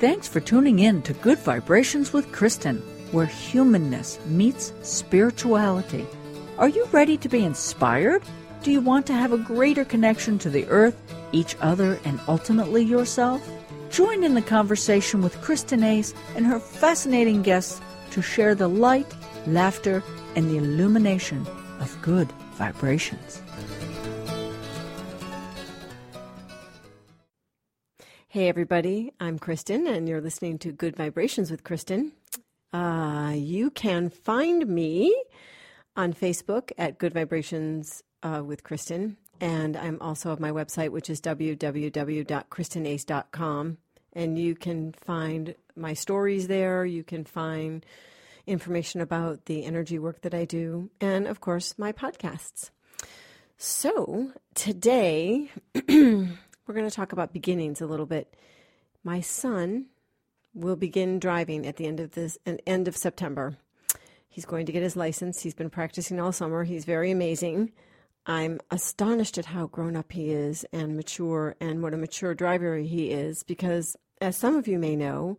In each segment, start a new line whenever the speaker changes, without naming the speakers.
Thanks for tuning in to Good Vibrations with Kristin, where humanness meets spirituality. Are you ready to be inspired? Do you want to have a greater connection to the earth, each other, and ultimately yourself? Join in the conversation with Kristin Ace and her fascinating guests to share the light, laughter, and the illumination of good vibrations.
Hey, everybody, I'm Kristin, and you're listening to Good Vibrations with Kristin. Uh, you can find me on Facebook at Good Vibrations uh, with Kristin, and I'm also at my website, which is www.kristinace.com. And you can find my stories there. You can find information about the energy work that I do, and of course, my podcasts. So, today, we're going to talk about beginnings a little bit. My son will begin driving at the end of this end of September. He's going to get his license. He's been practicing all summer. He's very amazing. I'm astonished at how grown up he is and mature and what a mature driver he is because as some of you may know,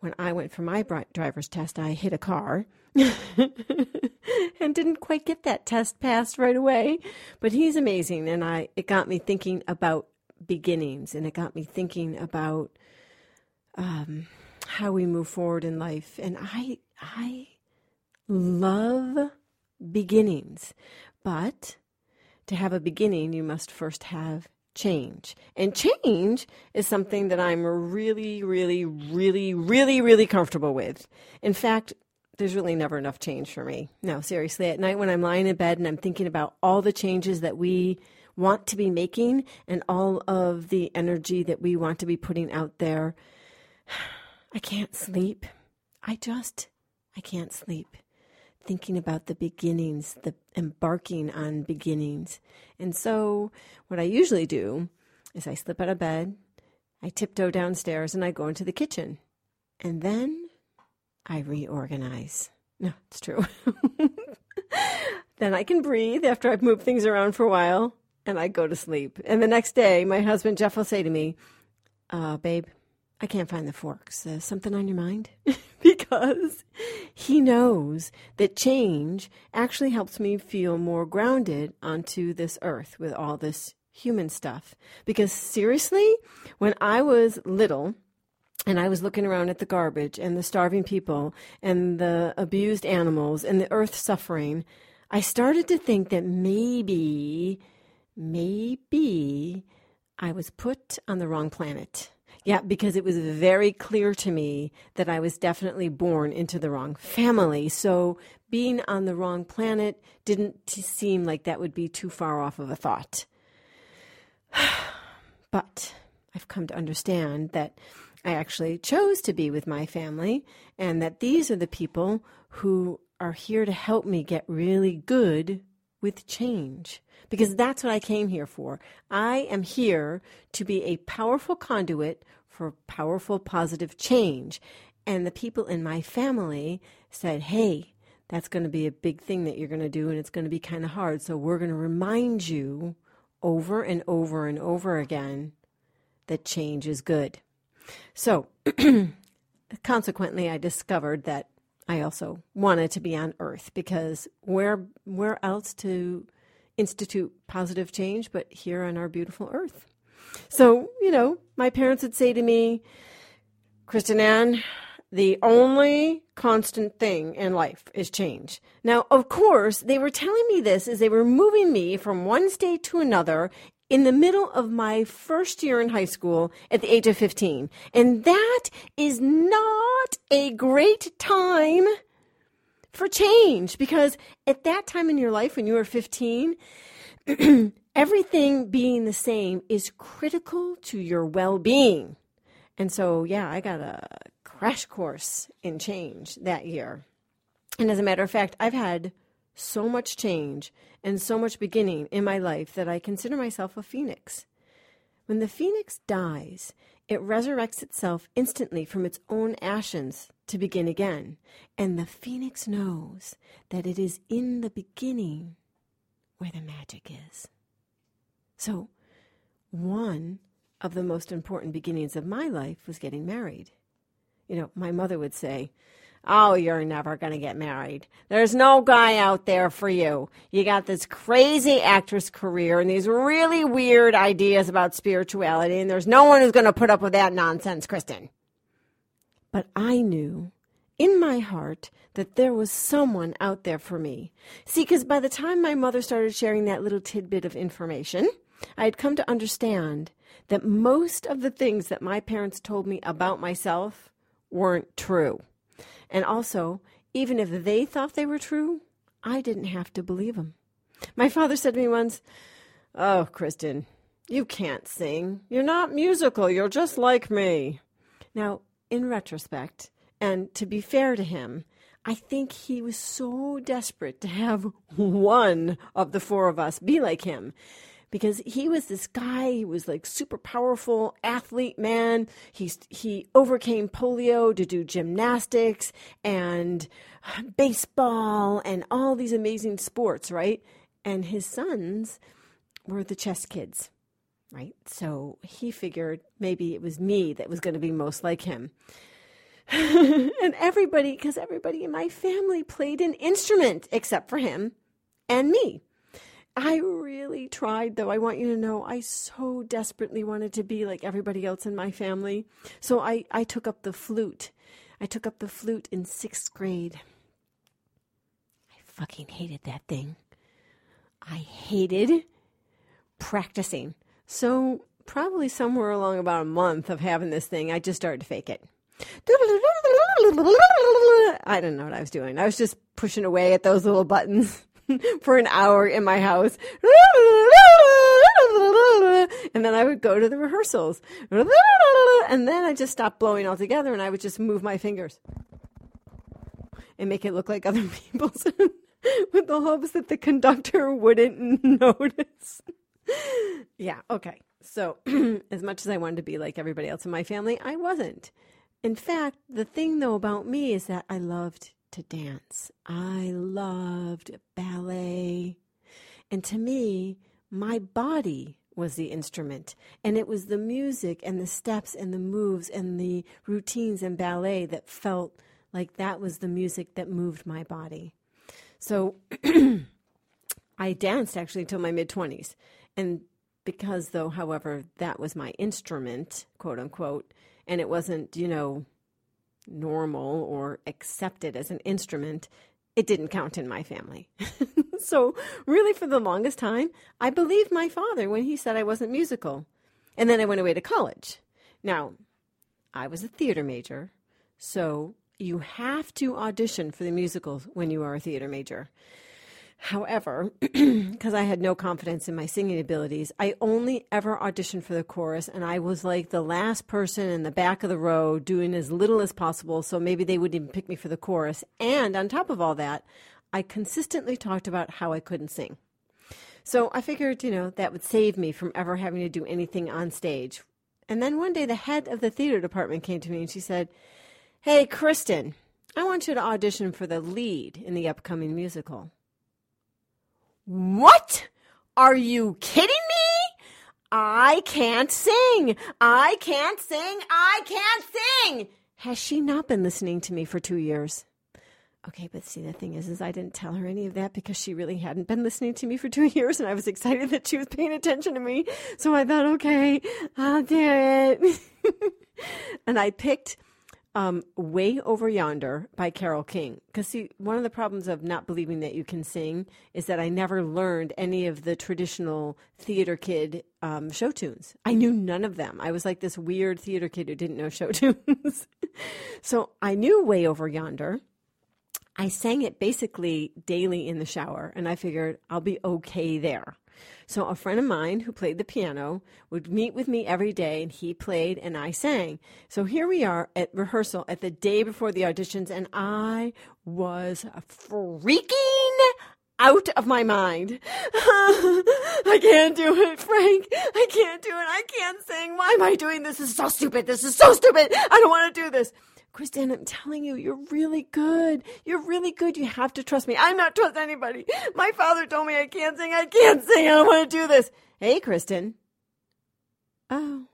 when I went for my driver's test, I hit a car and didn't quite get that test passed right away. But he's amazing, and I it got me thinking about beginnings, and it got me thinking about um, how we move forward in life. And I, I love beginnings, but to have a beginning, you must first have change. And change is something that I'm really, really, really, really, really comfortable with. In fact, there's really never enough change for me. No, seriously, at night when I'm lying in bed and I'm thinking about all the changes that we want to be making and all of the energy that we want to be putting out there. I can't sleep. I just, I can't sleep. Thinking about the beginnings, the embarking on beginnings. And so, what I usually do is I slip out of bed, I tiptoe downstairs, and I go into the kitchen. And then I reorganize. No, it's true. then I can breathe after I've moved things around for a while and I go to sleep. And the next day, my husband Jeff will say to me, uh, Babe, I can't find the forks. Uh, something on your mind? because he knows that change actually helps me feel more grounded onto this earth with all this human stuff. Because seriously, when I was little, and I was looking around at the garbage and the starving people and the abused animals and the earth suffering, I started to think that maybe maybe I was put on the wrong planet. Yeah, because it was very clear to me that I was definitely born into the wrong family. So being on the wrong planet didn't seem like that would be too far off of a thought. but I've come to understand that I actually chose to be with my family and that these are the people who are here to help me get really good with change because that's what I came here for. I am here to be a powerful conduit for powerful positive change. And the people in my family said, hey, that's going to be a big thing that you're going to do, and it's going to be kind of hard. So we're going to remind you over and over and over again that change is good. So, consequently, I discovered that I also wanted to be on Earth because where where else to institute positive change but here on our beautiful Earth? So you know, my parents would say to me, "Kristin Ann, the only constant thing in life is change. Now, of course, they were telling me this as they were moving me from one state to another in the middle of my first year in high school at the age of 15. And that is not a great time for change because at that time in your life when you were 15, everything being the same is critical to your well being. And so, yeah, I got a crash course in change that year. And as a matter of fact, I've had so much change and so much beginning in my life that I consider myself a phoenix. When the phoenix dies, it resurrects itself instantly from its own ashes to begin again. And the phoenix knows that it is in the beginning where the magic is. So, one of the most important beginnings of my life was getting married. you know, my mother would say, Oh, you're never going to get married. There's no guy out there for you. You got this crazy actress career and these really weird ideas about spirituality, and there's no one who's going to put up with that nonsense, Kristin. But I knew in my heart that there was someone out there for me. See, because by the time my mother started sharing that little tidbit of information, I had come to understand that most of the things that my parents told me about myself weren't true. And also, even if they thought they were true, I didn't have to believe them. My father said to me once, Oh, Kristin, you can't sing. You're not musical. You're just like me. Now, in retrospect, and to be fair to him, I think he was so desperate to have one of the four of us be like him because he was this guy he was like super powerful athlete man. He's he overcame polio to do gymnastics and baseball and all these amazing sports right? And his sons were the chess kids right? So he figured maybe it was me that was going to be most like him. And everybody because everybody in my family played an instrument except for him and me I really tried, though. I want you to know I so desperately wanted to be like everybody else in my family. So I, I took up the flute. I took up the flute in sixth grade. I fucking hated that thing. I hated practicing. So, probably somewhere along about a month of having this thing, I just started to fake it. I didn't know what I was doing. I was just pushing away at those little buttons. for an hour in my house. And then I would go to the rehearsals. And then I just stopped blowing altogether and I would just move my fingers and make it look like other people's with the hopes that the conductor wouldn't notice. yeah, okay. So, as much as I wanted to be like everybody else in my family, I wasn't. In fact, the thing though about me is that I loved to dance. I loved ballet. And to me, my body was the instrument. And it was the music and the steps and the moves and the routines and ballet that felt like that was the music that moved my body. So I danced actually until my mid 20s. And because, though, however, that was my instrument, quote unquote, and it wasn't, you know, normal or accepted as an instrument, it didn't count in my family. so, really, for the longest time, I believed my father when he said I wasn't musical. And then I went away to college. Now, I was a theater major, so you have to audition for the musicals when you are a theater major. However, because I had no confidence in my singing abilities, I only ever auditioned for the chorus, and I was like the last person in the back of the row doing as little as possible, so maybe they wouldn't even pick me for the chorus. And on top of all that, I consistently talked about how I couldn't sing. So I figured, you know, that would save me from ever having to do anything on stage. And then one day the head of the theater department came to me and she said, Hey, Kristin, I want you to audition for the lead in the upcoming musical. What? Are you kidding me? I can't sing. I can't sing. I can't sing. Has she not been listening to me for two years? Okay, but see, the thing is, is I didn't tell her any of that because she really hadn't been listening to me for two years, and I was excited that she was paying attention to me. So I thought, okay, I'll do it. and I picked um, Way Over Yonder by Carole King. Because, see, one of the problems of not believing that you can sing is that I never learned any of the traditional theater kid um, show tunes. I knew none of them. I was like this weird theater kid who didn't know show tunes. so I knew Way Over Yonder. I sang it basically daily in the shower, and I figured I'll be okay there. So a friend of mine who played the piano would meet with me every day and he played and I sang. So here we are at rehearsal at the day before the auditions and I was freaking out of my mind. I can't do it, Frank. I can't do it. I can't sing. Why am I doing this? This is so stupid. This is so stupid. I don't want to do this. Kristin, I'm telling you, you're really good. You're really good. You have to trust me. I'm not trust anybody. My father told me I can't sing. I can't sing. I don't want to do this. Hey, Kristin. Oh,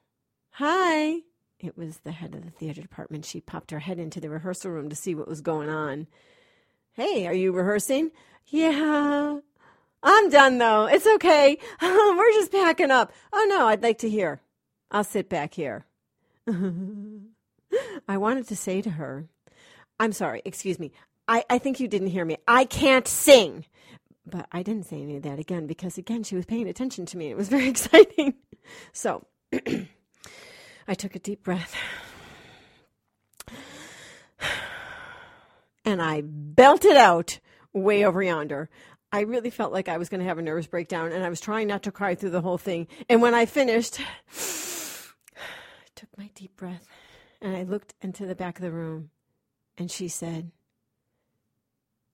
hi. It was the head of the theater department. She popped her head into the rehearsal room to see what was going on. Hey, are you rehearsing? Yeah. I'm done though. It's okay. We're just packing up. Oh no, I'd like to hear. I'll sit back here. I wanted to say to her, I'm sorry, excuse me. I, I think you didn't hear me. I can't sing. But I didn't say any of that again because, again, she was paying attention to me. It was very exciting. So I took a deep breath and I belted out way over yonder. I really felt like I was going to have a nervous breakdown and I was trying not to cry through the whole thing. And when I finished, I took my deep breath and I looked into the back of the room and she said,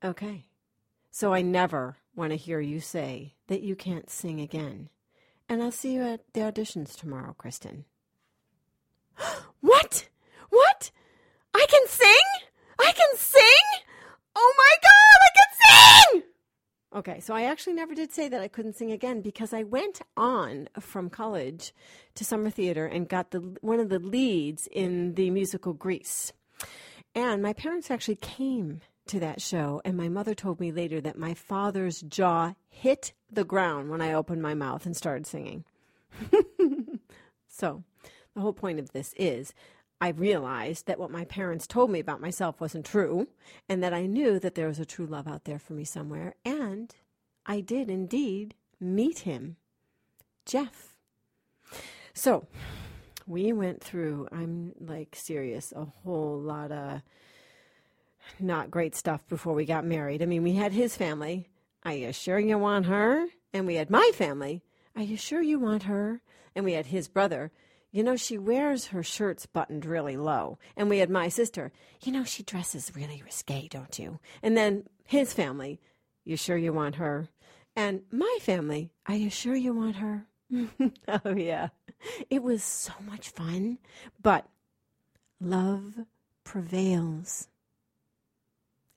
Okay, so I never want to hear you say that you can't sing again. And I'll see you at the auditions tomorrow, Kristin. what? I can sing? I can sing? Oh my God, I can sing! Okay, so I actually never did say that I couldn't sing again because I went on from college to summer theater and got the one of the leads in the musical Grease. And my parents actually came to that show, and my mother told me later that my father's jaw hit the ground when I opened my mouth and started singing. so, the whole point of this is I realized that what my parents told me about myself wasn't true, and that I knew that there was a true love out there for me somewhere, and I did indeed meet him, Jeff. So, we went through, I'm like serious, a whole lot of not great stuff before we got married. I mean, we had his family. Are you sure you want her? And we had my family. Are you sure you want her? And we had his brother. You know, she wears her shirts buttoned really low. And we had my sister. You know, she dresses really risque, don't you? And then his family. You sure you want her? And my family. Are you sure you want her? oh, yeah. It was so much fun. But love prevails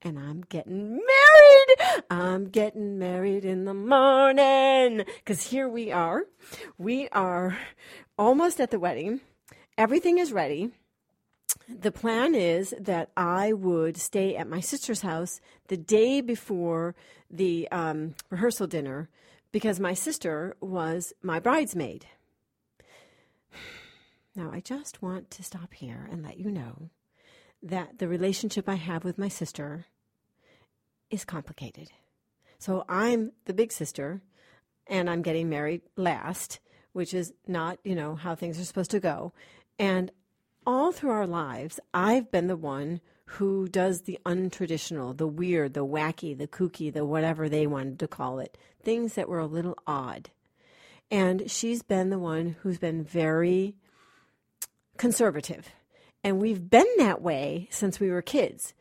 and I'm getting married. I'm getting married in the morning. Because here we are. We are almost at the wedding. Everything is ready. The plan is that I would stay at my sister's house the day before the um, rehearsal dinner because my sister was my bridesmaid. Now, I just want to stop here and let you know that the relationship I have with my sister is complicated. So I'm the big sister and I'm getting married last, which is not, you know, how things are supposed to go. And all through our lives, I've been the one who does the untraditional, the weird, the wacky, the kooky, the whatever they wanted to call it, things that were a little odd. And she's been the one who's been very conservative. And we've been that way since we were kids.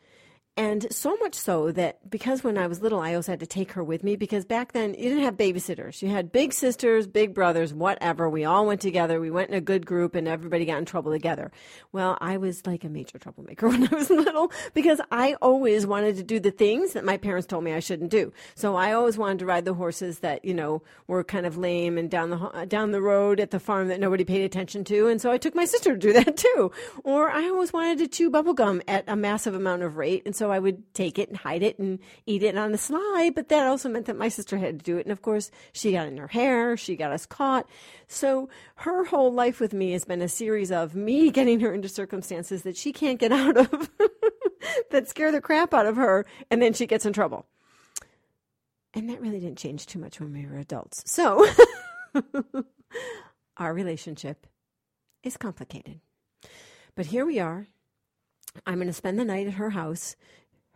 And so much so that because when I was little, I always had to take her with me because back then you didn't have babysitters. You had big sisters, big brothers, whatever. We all went together. We went in a good group and everybody got in trouble together. Well, I was like a major troublemaker when I was little because I always wanted to do the things that my parents told me I shouldn't do. So I always wanted to ride the horses that, you know, were kind of lame and down the, uh, down the road at the farm that nobody paid attention to. And so I took my sister to do that too. Or I always wanted to chew bubblegum at a massive amount of rate. And so so I would take it and hide it and eat it on the sly. But that also meant that my sister had to do it. And of course, she got in her hair, she got us caught. So her whole life with me has been a series of me getting her into circumstances that she can't get out of that scare the crap out of her. And then she gets in trouble. And that really didn't change too much when we were adults. So our relationship is complicated. But here we are I'm going to spend the night at her house.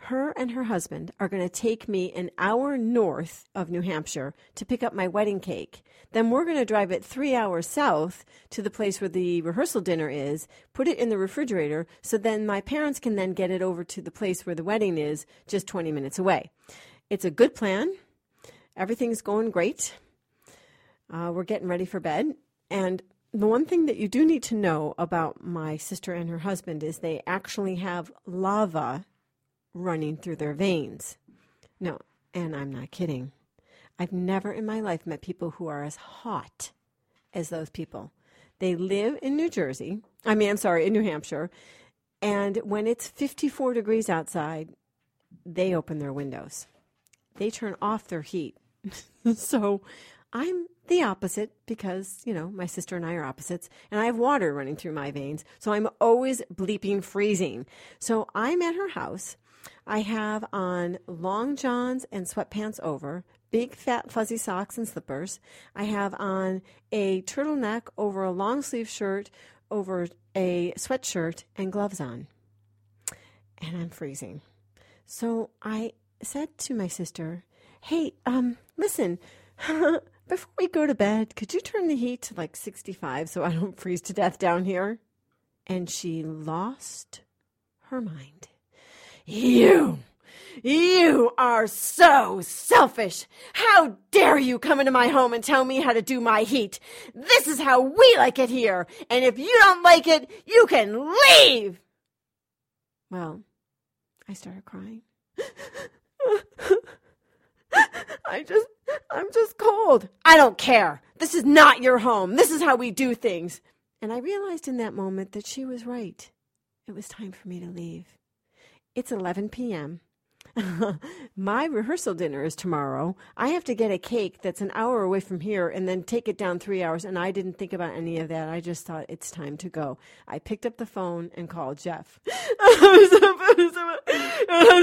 Her and her husband are going to take me an hour north of New Hampshire to pick up my wedding cake. Then we're going to drive it three hours south to the place where the rehearsal dinner is, put it in the refrigerator, so then my parents can then get it over to the place where the wedding is, just 20 minutes away. It's a good plan. Everything's going great. Uh, we're getting ready for bed. And the one thing that you do need to know about my sister and her husband is they actually have lava running through their veins. No, and I'm not kidding. I've never in my life met people who are as hot as those people. They live in New Jersey. I mean, I'm sorry, in New Hampshire. And when it's 54 degrees outside, they open their windows. They turn off their heat. so I'm the opposite because, you know, my sister and I are opposites, and I have water running through my veins. So I'm always bleeping freezing. So I'm at her house. I have on long johns and sweatpants over, big fat fuzzy socks and slippers. I have on a turtleneck over a long sleeve shirt, over a sweatshirt, and gloves on. And I'm freezing. So I said to my sister, Hey, um, listen, before we go to bed, could you turn the heat to like 65 so I don't freeze to death down here? And she lost her mind. You! You are so selfish! How dare you come into my home and tell me how to do my heat? This is how we like it here, and if you don't like it, you can leave! Well, I started crying. I just, I'm just cold. I don't care. This is not your home. This is how we do things. And I realized in that moment that she was right. It was time for me to leave. It's 11 p.m. My rehearsal dinner is tomorrow. I have to get a cake that's an hour away from here and then take it down three hours. And I didn't think about any of that. I just thought it's time to go. I picked up the phone and called Jeff. I'm,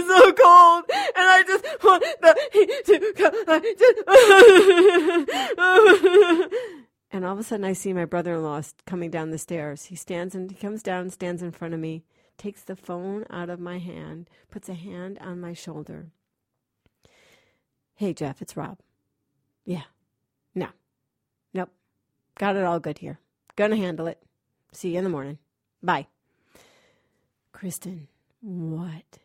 so, cold, and I just want the heat to come. and all of a sudden, I see my brother-in-law coming down the stairs. He stands and he comes down and stands in front of me takes the phone out of my hand, puts a hand on my shoulder. Hey, Jeff, it's Rob. Yeah. No. Nope. Got it all good here. Gonna handle it. See you in the morning. Bye. Kristin, what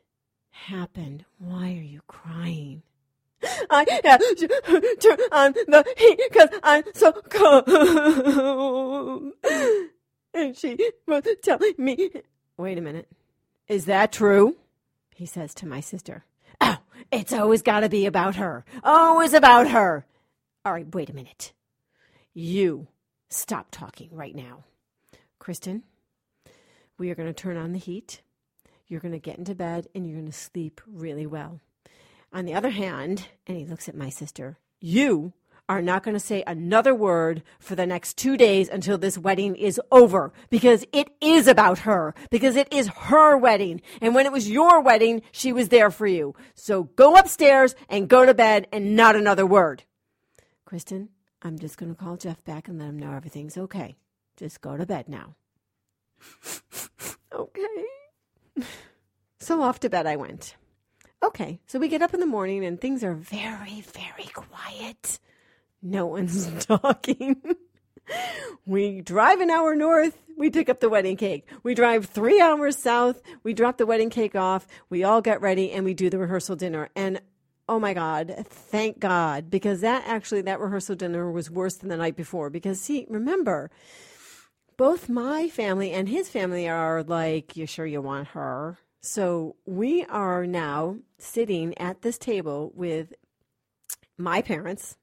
happened? Why are you crying? I have to turn on the heat because I'm so cold. And she was telling me Wait a minute. Is that true? He says to my sister. Oh, it's always got to be about her. Always about her. All right, wait a minute. You stop talking right now. Kristin, we are going to turn on the heat. You're going to get into bed and you're going to sleep really well. On the other hand, and he looks at my sister, you are not going to say another word for the next two days until this wedding is over because it is about her, because it is her wedding. And when it was your wedding, she was there for you. So go upstairs and go to bed and not another word. Kristin, I'm just going to call Jeff back and let him know everything's okay. Just go to bed now. okay. So off to bed I went. Okay, so we get up in the morning and things are very, very quiet. No one's talking. we drive an hour north. We pick up the wedding cake. We drive three hours south. We drop the wedding cake off. We all get ready and we do the rehearsal dinner. And oh my God, thank God, because that actually, that rehearsal dinner was worse than the night before. Because, see, remember, both my family and his family are like, you sure you want her? So we are now sitting at this table with my parents,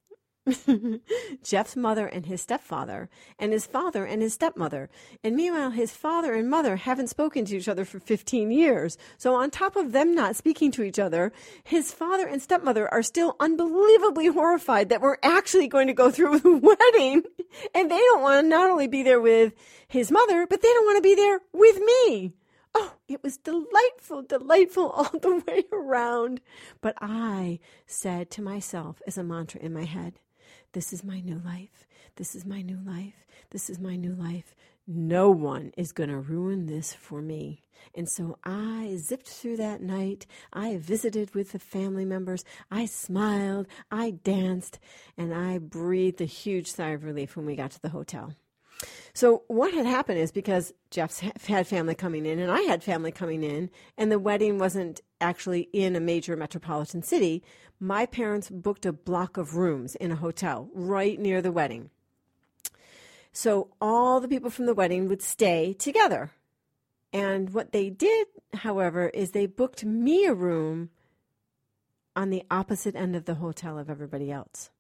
Jeff's mother and his stepfather, and his father and his stepmother. And meanwhile, his father and mother haven't spoken to each other for 15 years. So, on top of them not speaking to each other, his father and stepmother are still unbelievably horrified that we're actually going to go through with the wedding. And they don't want to not only be there with his mother, but they don't want to be there with me. Oh, it was delightful, delightful all the way around. But I said to myself as a mantra in my head, this is my new life. This is my new life. This is my new life. No one is going to ruin this for me. And so I zipped through that night. I visited with the family members. I smiled. I danced. And I breathed a huge sigh of relief when we got to the hotel. So what had happened is because Jeff's had family coming in and I had family coming in, and the wedding wasn't actually in a major metropolitan city. My parents booked a block of rooms in a hotel right near the wedding. So all the people from the wedding would stay together. And what they did, however, is they booked me a room on the opposite end of the hotel of everybody else.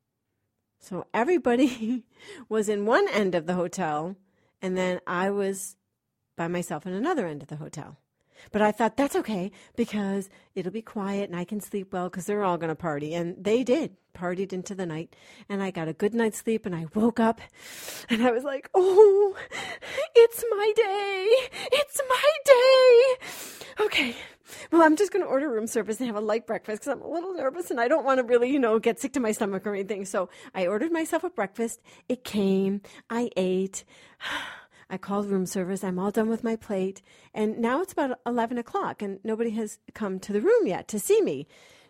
So everybody was in one end of the hotel and then I was by myself in another end of the hotel. But I thought that's okay because it'll be quiet and I can sleep well because they're all going to party. And they did, partied into the night. And I got a good night's sleep and I woke up and I was like, oh, it's my day. It's my day. Okay. Well, I'm just going to order room service and have a light breakfast because I'm a little nervous and I don't want to really, you know, get sick to my stomach or anything. So I ordered myself a breakfast. It came. I ate. I called room service. I'm all done with my plate. And now it's about 11 o'clock, and nobody has come to the room yet to see me.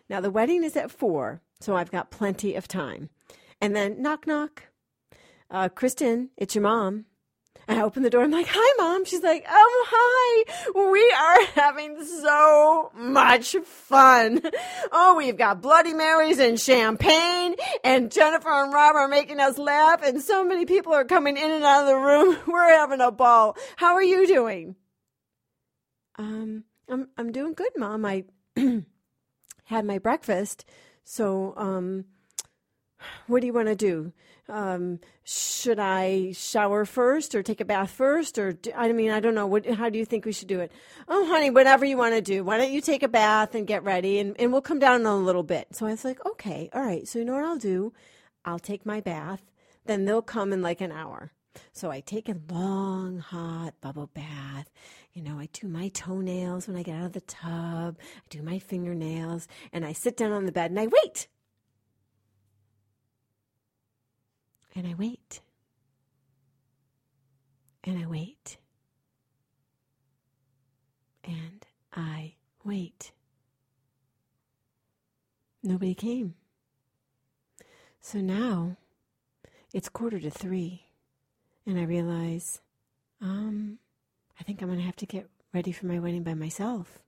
Now, the wedding is at 4, so I've got plenty of time. And then, knock, knock. Uh, Kristin, it's your mom. I open the door. I'm like, "Hi, mom." She's like, "Oh, hi. We are having so much fun. Oh, we've got Bloody Marys and champagne, and Jennifer and Rob are making us laugh, and so many people are coming in and out of the room. We're having a ball. How are you doing?" Um, I'm I'm doing good, mom. I had my breakfast, so um, what do you want to do? Um, should I shower first or take a bath first? Or, do, I mean, I don't know. What, how do you think we should do it? Oh, honey, whatever you want to do. Why don't you take a bath and get ready and, and we'll come down in a little bit. So I was like, okay, all right. So you know what I'll do? I'll take my bath. Then they'll come in like an hour. So I take a long, hot bubble bath. You know, I do my toenails when I get out of the tub. I do my fingernails and I sit down on the bed and I wait. And I wait. And I wait. And I wait. Nobody came. So now it's quarter to three, and I realize, um, I think I'm going to have to get ready for my wedding by myself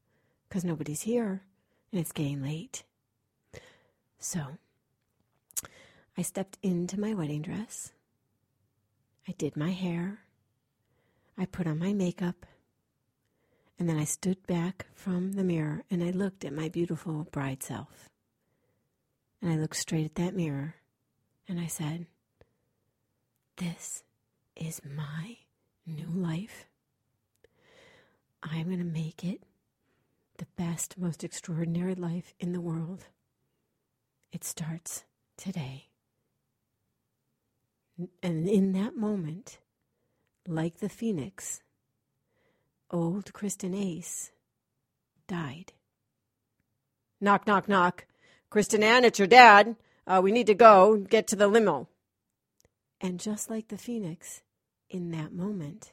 because nobody's here and it's getting late. So I stepped into my wedding dress. I did my hair. I put on my makeup. And then I stood back from the mirror and I looked at my beautiful bride self. And I looked straight at that mirror and I said, This is my new life. I'm going to make it the best, most extraordinary life in the world. It starts today. And in that moment, like the phoenix, old Kristin Ace died. Knock, knock, knock. Kristin Ann, it's your dad. Uh, we need to go get to the limo. And just like the phoenix, in that moment,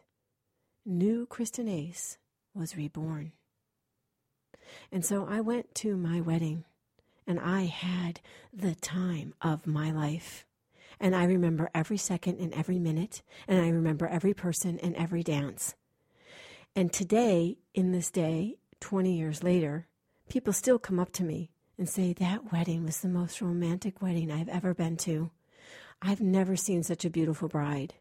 new Kristin Ace was reborn. And so I went to my wedding and I had the time of my life. And I remember every second and every minute, and I remember every person and every dance. And today, in this day, 20 years later, people still come up to me and say, That wedding was the most romantic wedding I've ever been to. I've never seen such a beautiful bride.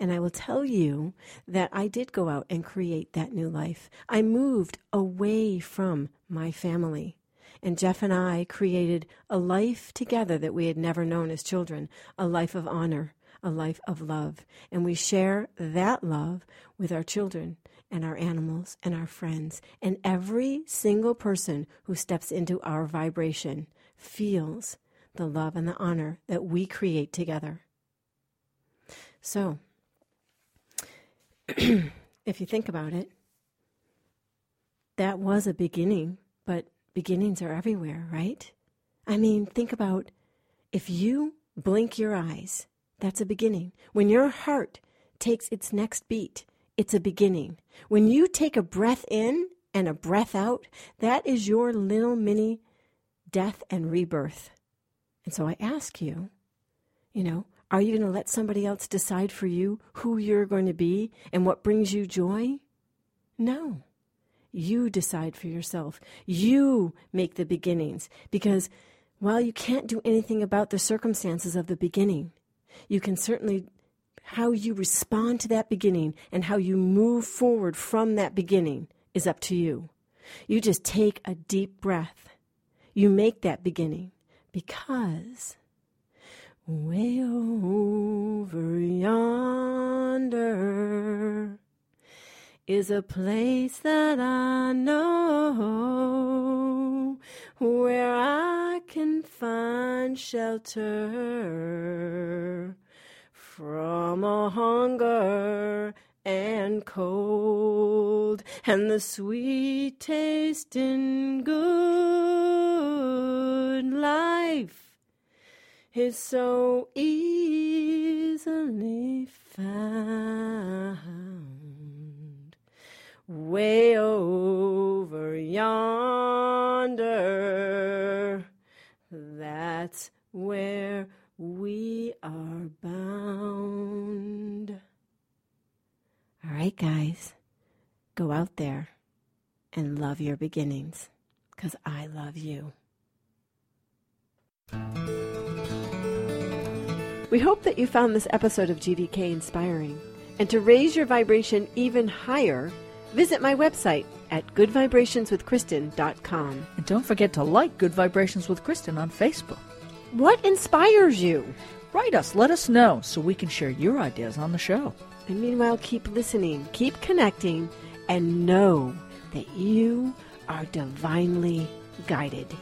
And I will tell you that I did go out and create that new life. I moved away from my family. And Jeff and I created a life together that we had never known as children a life of honor, a life of love. And we share that love with our children and our animals and our friends. And every single person who steps into our vibration feels the love and the honor that we create together. So, if you think about it, that was a beginning, but beginnings are everywhere, right? I mean, think about if you blink your eyes, that's a beginning. When your heart takes its next beat, it's a beginning. When you take a breath in and a breath out, that is your little mini death and rebirth. And so I ask you, you know, are you going to let somebody else decide for you who you're going to be and what brings you joy? No. You decide for yourself. You make the beginnings. Because while you can't do anything about the circumstances of the beginning, you can certainly, how you respond to that beginning and how you move forward from that beginning is up to you. You just take a deep breath. You make that beginning because way over yonder is a place that I know where I can find shelter from a hunger and cold, and the sweet taste in good life is so easily found way over yonder. That's where we are bound. All right, guys, go out there and love your beginnings because I love you. We hope that you found this episode of GVK inspiring. And to raise your vibration even higher, visit my website at goodvibrationswithkristen.com.
And don't forget to like Good Vibrations with Kristen on Facebook.
What inspires you?
Write us, let us know so we can share your ideas on the show.
And meanwhile, keep listening, keep connecting, and know that you are divinely guided.